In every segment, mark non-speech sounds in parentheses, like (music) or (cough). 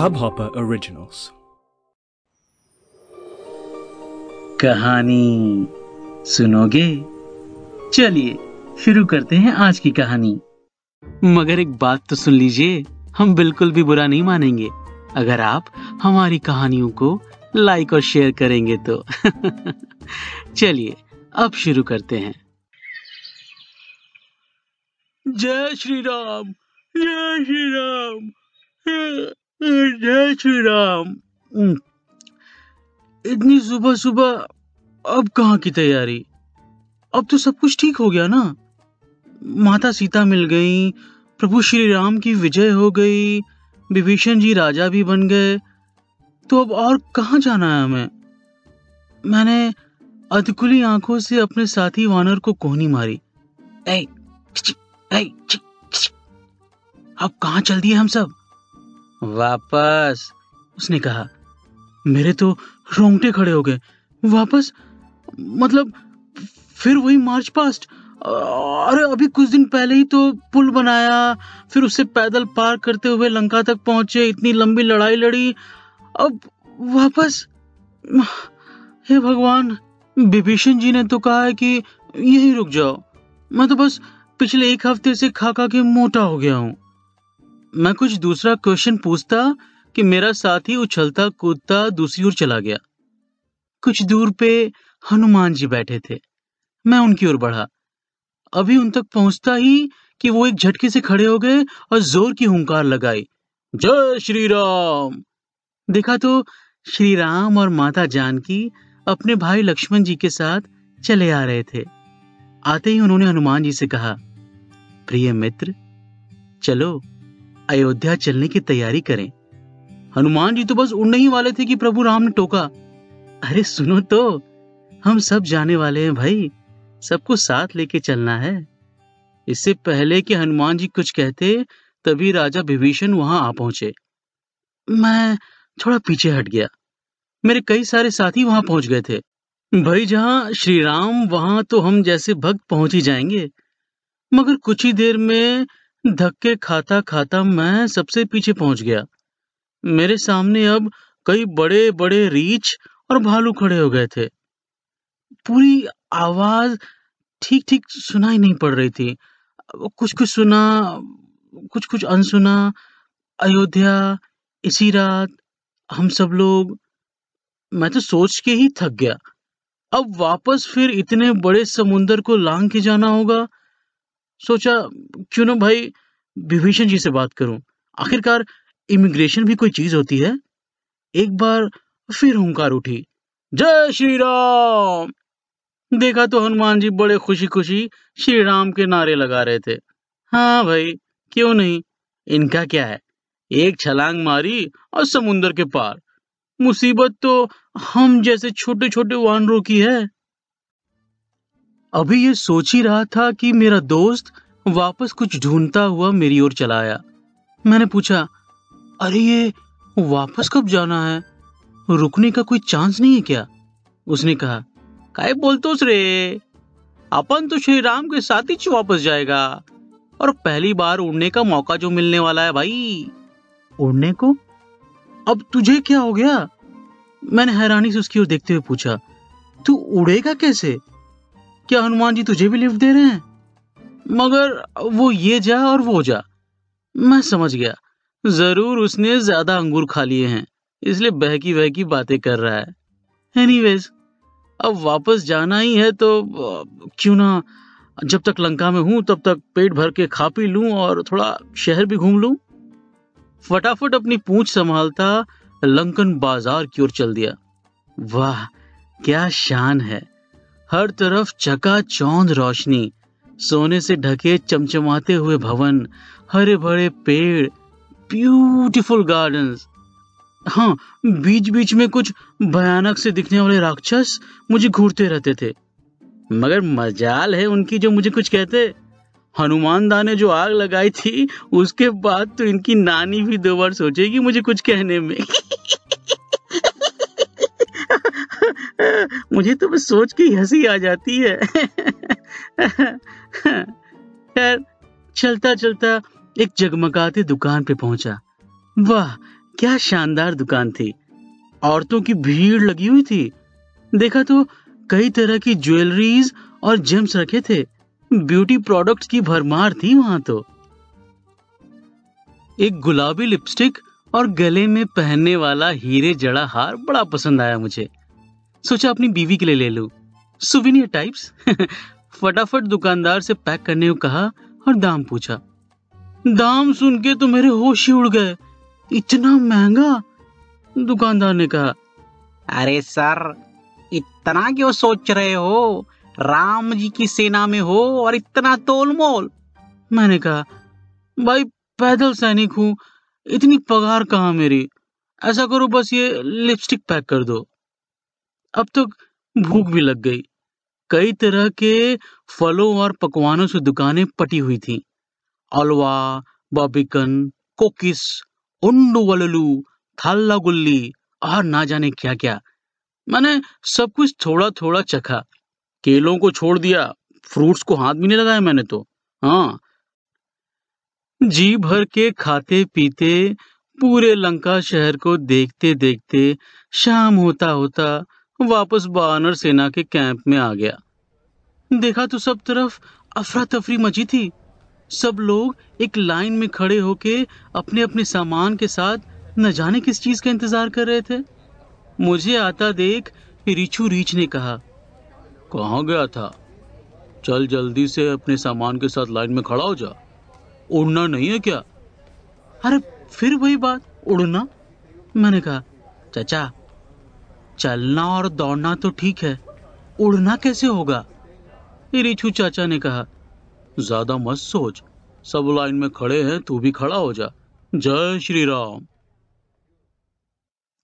Hubhopper Originals. कहानी सुनोगे? चलिए शुरू करते हैं आज की कहानी। मगर एक बात तो सुन लीजिए हम बिल्कुल भी बुरा नहीं मानेंगे। अगर आप हमारी कहानियों को लाइक और शेयर करेंगे तो। (laughs) चलिए अब शुरू करते हैं। जय श्री राम। जय श्री राम जय श्री राम इतनी सुबह सुबह अब कहाँ की तैयारी? अब तो सब कुछ ठीक हो गया ना? माता सीता मिल गई प्रभु श्री राम की विजय हो गई विभीषण जी राजा भी बन गए। तो अब और कहाँ जाना है हमें? मैंने अधकुली आँखों से अपने साथी वानर को कोहनी मारी। छिच, छिच। अब कहाँ चल दिए हम सब? वापस। उसने कहा मेरे तो रोंगटे खड़े हो गए। वापस? मतलब फिर वही मार्च पास्ट। अरे अभी कुछ दिन पहले ही तो पुल बनाया फिर उससे पैदल पार करते हुए लंका तक पहुँचे इतनी लंबी लड़ाई लड़ी। अब वापस? हे भगवान विभीषण जी ने तो कहा है कि यही रुक जाओ। मैं तो बस पिछले एक हफ़्ते से खा खा के मोटा हो गया हूँ। मैं कुछ दूसरा क्वेश्चन पूछता कि मेरा साथी उछलता, कूदता, दूसरी ओर चला गया। कुछ दूर पे हनुमान जी बैठे थे। मैं उनकी ओर बढ़ा। अभी उन तक पहुँचता ही कि वो एक झटके से खड़े हो गए और ज़ोर की हुंकार लगाई, जय श्री राम देखा तो श्री राम और माता जानकी अपने भाई लक्ष्मण जी के साथ चले आ रहे थे। आते ही उन्होंने हनुमान जी से कहा, प्रिय मित्र, चलो अयोध्या चलने की तैयारी करें। हनुमान जी तो बस उड़ने ही वाले थे कि प्रभु राम ने टोका। अरे सुनो तो हम सब जाने वाले हैं भाई। सबको साथ लेके चलना है। इससे पहले कि हनुमान जी कुछ कहते, तभी राजा विभीषण वहाँ आ पहुँचे। मैं थोड़ा पीछे हट गया। मेरे कई सारे साथी वहाँ पहुँच गए थे। भाई जहाँ श्री राम वहाँ तो हम जैसे भक्त पहुँच ही जाएँगे। मगर कुछ ही देर में धक्के खाता खाता मैं सबसे पीछे पहुँच गया। मेरे सामने अब कई बड़े बड़े रीछ और भालू खड़े हो गए थे। पूरी आवाज़ ठीक ठीक सुनाई नहीं पड़ रही थी। कुछ कुछ सुना कुछ कुछ अनसुना, अयोध्या, इसी रात, हम सब लोग। मैं तो सोच के ही थक गया। अब वापस फिर इतने बड़े समुंदर को लांग के जाना होगा। सोचा, क्यों ना भाई विभीषण जी से बात करूँ। आखिरकार इमिग्रेशन भी कोई चीज़ होती है? एक बार फिर हुंकार उठी, जय श्री राम देखा तो हनुमान जी बड़े खुशी खुशी श्री राम के नारे लगा रहे थे। हाँ भाई, क्यों नहीं? इनका क्या है? एक छलांग मारी और समुंदर के पार। मुसीबत तो हम जैसे छोटे छोटे वानरों की है। अभी ये सोच ही रहा था कि मेरा दोस्त वापस कुछ ढूंढता हुआ मेरी ओर चला आया। मैंने पूछा, अरे ये वापस कब जाना है? रुकने का कोई चांस नहीं है क्या? उसने कहा, काय बोलतोस रे? अपन तो श्री राम के साथ ही वापस जाएगा। और पहली बार उड़ने का मौका जो मिलने वाला है भाई। उड़ने को? अब तुझे क्या हो गया? मैंने हैरानी से उसकी ओर देखते हुए पूछा, तू उड़ेगा कैसे? क्या हनुमान जी तुझे भी लिफ्ट दे रहे हैं? मगर वो ये जा और वो जा। मैं समझ गया। ज़रूर उसने ज़्यादा अंगूर खा लिए हैं, इसलिए बहकी बहकी बातें कर रहा है। एनीवेज अब वापस जाना ही है तो क्यों ना जब तक लंका में हूँ, तब तक पेट भर के खा पी लूँ और थोड़ा शहर भी घूम लूँ। फटाफट अपनी पूंछ संभालता लंकन बाज़ार की ओर चल दिया। वाह, क्या शान है। हर तरफ़ चका चौंध रोशनी। सोने से ढके चमचमाते हुए भवन हरे भरे पेड़ ब्यूटीफुल गार्डन्स हाँ बीच बीच में कुछ भयानक से दिखने वाले राक्षस मुझे घूरते रहते थे। मगर मजाल है उनकी जो मुझे कुछ कहते। हनुमान दा ने जो आग लगाई थी, उसके बाद तो इनकी नानी भी दो बार सोचेगी मुझे कुछ कहने में। (laughs) मुझे तो बस सोच के हँसी आ जाती है। खैर चलता चलता एक जगमगाते दुकान पे पहुँचा। वाह, क्या शानदार दुकान थी। औरतों की भीड़ लगी हुई थी। देखा तो कई तरह की ज्वेलरीज और जेम्स रखे थे। ब्यूटी प्रोडक्ट्स की भरमार थी वहाँ तो। एक गुलाबी लिपस्टिक और गले में पहनने वाला हीरे जड़ा हार बड़ा पसंद आया मुझे। सोचा अपनी बीवी के लिए ले लूँ। सुविनियर टाइप्स (laughs) फटाफट दुकानदार से पैक करने को कहा और दाम पूछा। दाम सुन के तो मेरे होश ही उड़ गए। इतना महँगा? दुकानदार ने कहा, अरे सर, इतना क्यों सोच रहे हो? राम जी की सेना में हो और इतना तोल मोल मैंने कहा, भाई, पैदल सैनिक हूँ, इतनी पगार कहाँ मेरी? ऐसा करो, बस ये लिपस्टिक पैक कर दो। अब तो भूख भी लग गई। कई तरह के फलों और पकवानों से दुकानें पटी हुई थीं। अलवा, बॉबिकन, कोकिस उंडू वललू थाला गुल्ली और ना जाने क्या क्या मैंने सब कुछ थोड़ा थोड़ा चखा। केलों को छोड़ दिया, फ्रूट्स को हाथ भी नहीं लगाया मैंने तो। हाँ। जी भर के खाते पीते पूरे लंका शहर को देखते देखते शाम होता होता वापस बानर सेना के कैंप में आ गया। देखा तो सब तरफ़ अफरा तफरी मची थी। सब लोग एक लाइन में खड़े होके अपने अपने सामान के साथ न जाने किस चीज़ का इंतज़ार कर रहे थे। मुझे आता देख रिचू रीच ने कहा कहा गया था? चल जल्दी से अपने सामान के साथ लाइन में खड़ा हो जा। उड़ना नहीं है क्या? अरे, फिर वही बात, उड़ना? मैंने कहा, चाचा चलना और दौड़ना तो ठीक है, उड़ना कैसे होगा? रिछू चाचा ने कहा, ज़्यादा मत सोच, सब लाइन में खड़े हैं, तू भी खड़ा हो जा। जय श्री राम।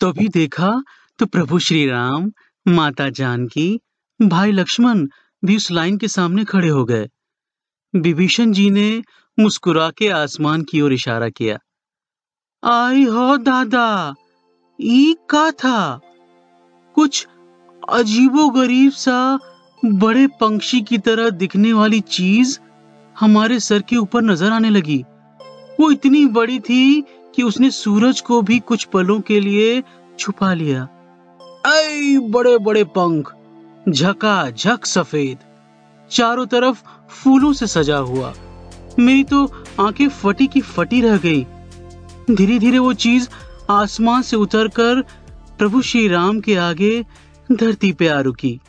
तभी तो देखा तो प्रभु श्री राम, माता जानकी, भाई लक्ष्मण भी उस लाइन के सामने खड़े हो गए। विभीषण जी ने मुस्कुरा के आसमान की ओर इशारा किया, आई हो दादा, ई का था? कुछ अजीबो गरीब सा बड़े पंक्षी की तरह दिखने वाली चीज़ हमारे सर के ऊपर नज़र आने लगी। वो इतनी बड़ी थी कि उसने सूरज को भी कुछ पलों के लिए छुपा लिया। ऐ बड़े बड़े पंख, झका, झक सफ़ेद, चारों तरफ़ फूलों से सजा हुआ। मेरी तो आँखें फटी की फटी रह गई। धीरे धीरे वो चीज़ आसमान से उतरकर प्रभु श्री राम के आगे धरती पे आ रुकी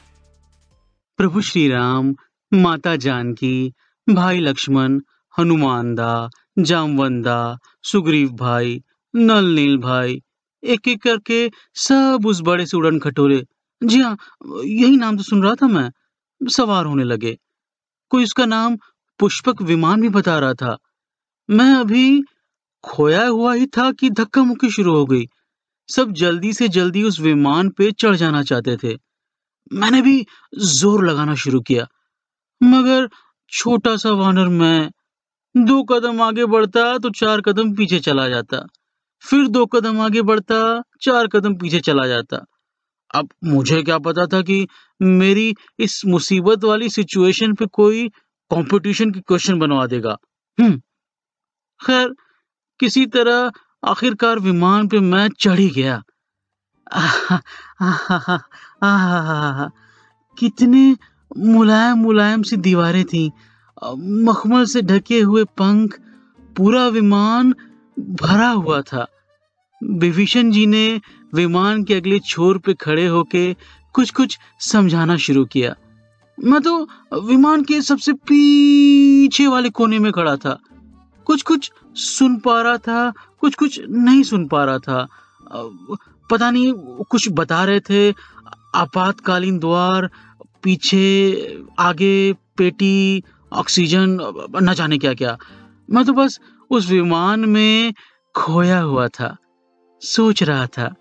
प्रभु श्री राम माता जानकी, भाई लक्ष्मण, हनुमान दा जामवंदा सुग्रीव भाई, नल नील भाई एक एक करके सब उस बड़े से उड़न खटोरे। जी हाँ यही नाम तो सुन रहा था मैं। सवार होने लगे। कोई उसका नाम पुष्पक विमान भी बता रहा था। मैं अभी खोया हुआ ही था कि धक्का मुक्की शुरू हो गई। सब जल्दी से जल्दी उस विमान पे चढ़ जाना चाहते थे। मैंने भी ज़ोर लगाना शुरू किया, मगर छोटा सा वानर मैं, दो कदम आगे बढ़ता तो चार कदम पीछे चला जाता, फिर दो कदम आगे बढ़ता, चार कदम पीछे चला जाता। अब मुझे क्या पता था कि मेरी इस मुसीबत वाली सिचुएशन पे कोई कंपटीशन की क्वेश्चन बनवा देगा। हम्म खैर, किसी तरह आखिरकार विमान पे मैं चढ़ ही गया। कितने मुलायम मुलायम सी दीवारें थी। मखमल से ढके हुए पंख, पूरा विमान भरा हुआ था। विभीषण जी ने विमान के अगले छोर पे खड़े होके कुछ कुछ समझाना शुरू किया। मैं तो विमान के सबसे पीछे वाले कोने में खड़ा था। कुछ कुछ सुन पा रहा था कुछ कुछ नहीं सुन पा रहा था। पता नहीं, कुछ बता रहे थे, आपातकालीन द्वार, पीछे, आगे, पेटी, ऑक्सीजन, न जाने क्या क्या मैं तो बस उस विमान में खोया हुआ था, सोच रहा था।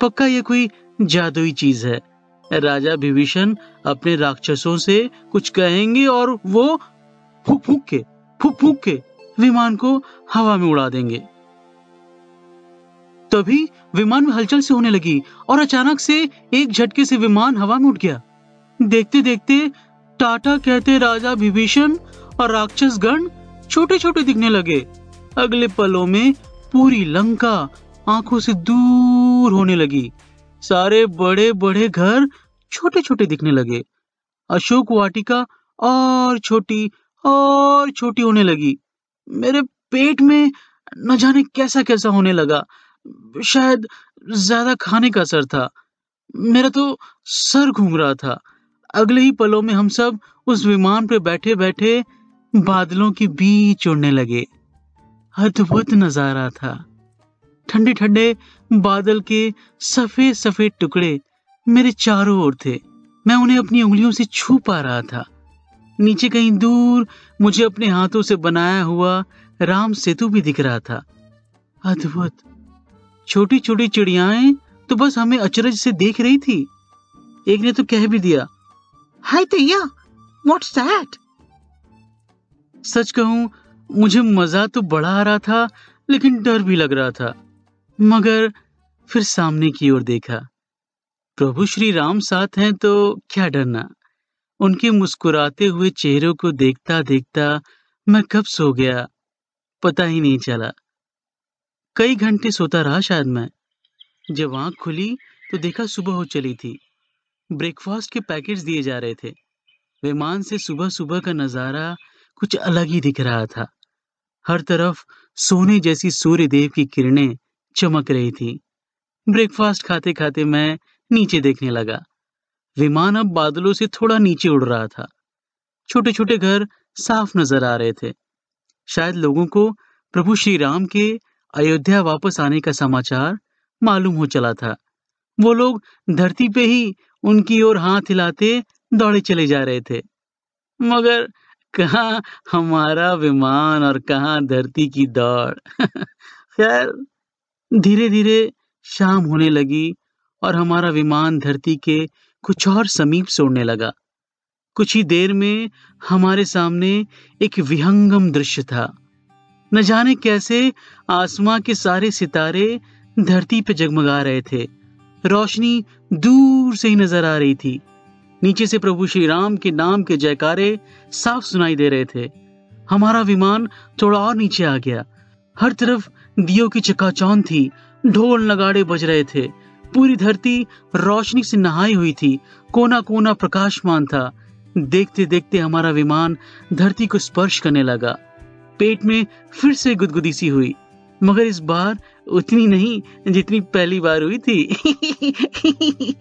पक्का ये कोई जादुई चीज़ है? राजा विभीषण अपने राक्षसों से कुछ कहेंगे और वो फूक फूक के फूक फूक के विमान को हवा में उड़ा देंगे। तभी विमान में हलचल से होने लगी और अचानक से एक झटके से विमान हवा में उठ गया। देखते देखते टाटा कहते राजा विभीषण और राक्षस गण छोटे छोटे दिखने लगे। अगले पलों में पूरी लंका आँखों से दूर होने लगी। सारे बड़े बड़े घर छोटे छोटे दिखने लगे। अशोक वाटिका और छोटी और छोटी होने लगी। मेरे पेट में न जाने कैसा कैसा होने लगा। शायद ज़्यादा खाने का असर था। मेरा तो सर घूम रहा था। अगले ही पलों में हम सब उस विमान पर बैठे बैठे बादलों के बीच उड़ने लगे। अद्भुत नज़ारा था। ठंडे ठंडे बादल के सफ़ेद सफ़ेद टुकड़े मेरे चारों ओर थे। मैं उन्हें अपनी उंगलियों से छू पा रहा था। नीचे कहीं दूर मुझे अपने हाथों से बनाया हुआ राम सेतु भी दिख रहा था। अद्भुत छोटी छोटी चिड़ियाएँ तो बस हमें अचरज से देख रही थी। एक ने तो कह भी दिया, हाय दैया व्हाट्स दैट सच कहूँ, मुझे मज़ा तो बड़ा आ रहा था, लेकिन डर भी लग रहा था। मगर फिर सामने की ओर देखा, प्रभु श्री राम साथ हैं तो क्या डरना? उनके मुस्कुराते हुए चेहरों को देखता देखता मैं कब सो गया, पता ही नहीं चला। कई घंटे सोता रहा शायद मैं। जब आँख खुली तो देखा सुबह हो चली थी। ब्रेकफास्ट के पैकेट्स दिए जा रहे थे। विमान से सुबह सुबह का नज़ारा कुछ अलग ही दिख रहा था। हर तरफ़ सोने जैसी सूर्य देव की किरणें चमक रही थी। ब्रेकफास्ट खाते खाते मैं नीचे देखने लगा। विमान अब बादलों से थोड़ा नीचे उड़ रहा था। छोटे छोटे घर साफ़ नज़र आ रहे थे। शायद लोगों को प्रभु श्री राम के अयोध्या वापस आने का समाचार मालूम हो चला था। वो लोग धरती पे ही उनकी ओर हाथ हिलाते दौड़े चले जा रहे थे। मगर कहा हमारा विमान और कहा धरती की दौड़? (laughs) खैर धीरे धीरे शाम होने लगी और हमारा विमान धरती के कुछ और समीप सोड़ने लगा। कुछ ही देर में हमारे सामने एक विहंगम दृश्य था। न जाने कैसे आसमां के सारे सितारे धरती पे जगमगा रहे थे। रोशनी दूर से ही नज़र आ रही थी। नीचे से प्रभु श्री राम के नाम के जयकारे साफ़ सुनाई दे रहे थे। हमारा विमान थोड़ा और नीचे आ गया। हर तरफ़ दियो की चकाचौन थी। ढोल नगाड़े बज रहे थे। पूरी धरती रोशनी से नहाई हुई थी। कोना कोना प्रकाशमान था। देखते देखते हमारा विमान धरती को स्पर्श करने लगा। पेट में फिर से गुदगुदी सी हुई। मगर इस बार उतनी नहीं, जितनी पहली बार हुई थी। (laughs)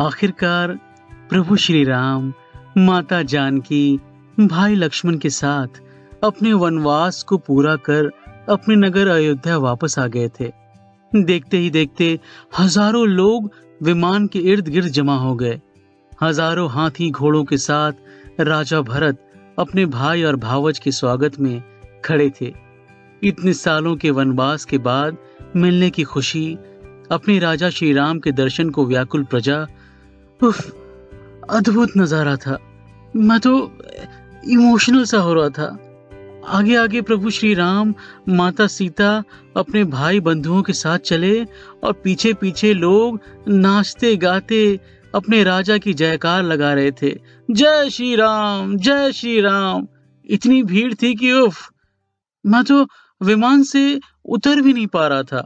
आखिरकार प्रभु श्री राम माता जानकी, भाई लक्ष्मण के साथ अपने वनवास को पूरा कर अपने नगर अयोध्या वापस आ गए थे। देखते ही देखते हज़ारों लोग विमान के इर्द गिर्द जमा हो गए। हज़ारों हाथी घोड़ों के साथ राजा भरत अपने भाई और भावज के स्वागत में खड़े थे। इतने सालों के वनवास के बाद मिलने की खुशी अपने राजा श्री राम के दर्शन को व्याकुल प्रजा उफ, अद्भुत नज़ारा था। मैं तो इमोशनल सा हो रहा था। आगे आगे प्रभु श्री राम माता सीता अपने भाई बंधुओं के साथ चले और पीछे पीछे लोग नाचते गाते अपने राजा की जयकार लगा रहे थे। जय श्री राम जय श्री राम इतनी भीड़ थी कि उफ, मैं तो विमान से उतर भी नहीं पा रहा था।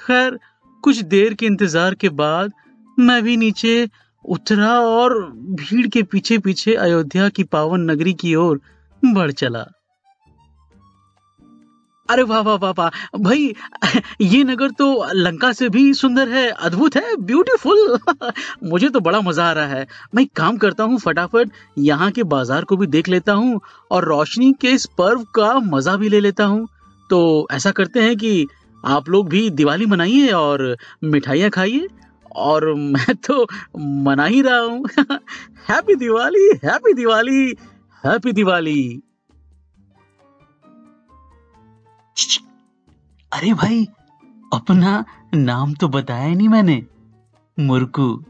खैर, कुछ देर के इंतज़ार के बाद मैं भी नीचे उतरा और भीड़ के पीछे पीछे अयोध्या की पावन नगरी की ओर बढ़ चला। अरे वाह वाह वाह वाह। भाई, ये नगर तो लंका से भी सुंदर है, अद्भुत है ब्यूटीफुल (laughs) मुझे तो बड़ा मज़ा आ रहा है। मैं काम करता हूँ, फटाफट यहाँ के बाज़ार को भी देख लेता हूँ और रोशनी के इस पर्व का मज़ा भी ले लेता हूँ। तो ऐसा करते हैं कि आप लोग भी दिवाली मनाइए और मिठाइयाँ खाइए और (laughs) मैं तो मना ही रहा हूँ। (laughs) Happy Diwali happy Diwali happy Diwali. अरे भाई, अपना नाम तो बताया नहीं मैंने। मुर्कू,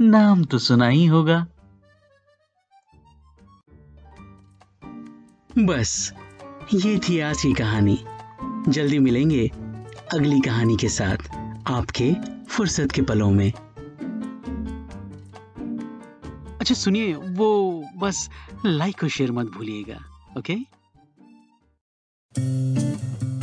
नाम तो सुना ही होगा। बस, ये थी आज की कहानी। जल्दी मिलेंगे अगली कहानी के साथ आपके फुर्सत के पलों में। अच्छा सुनिए, वो बस लाइक और शेयर मत भूलिएगा ओके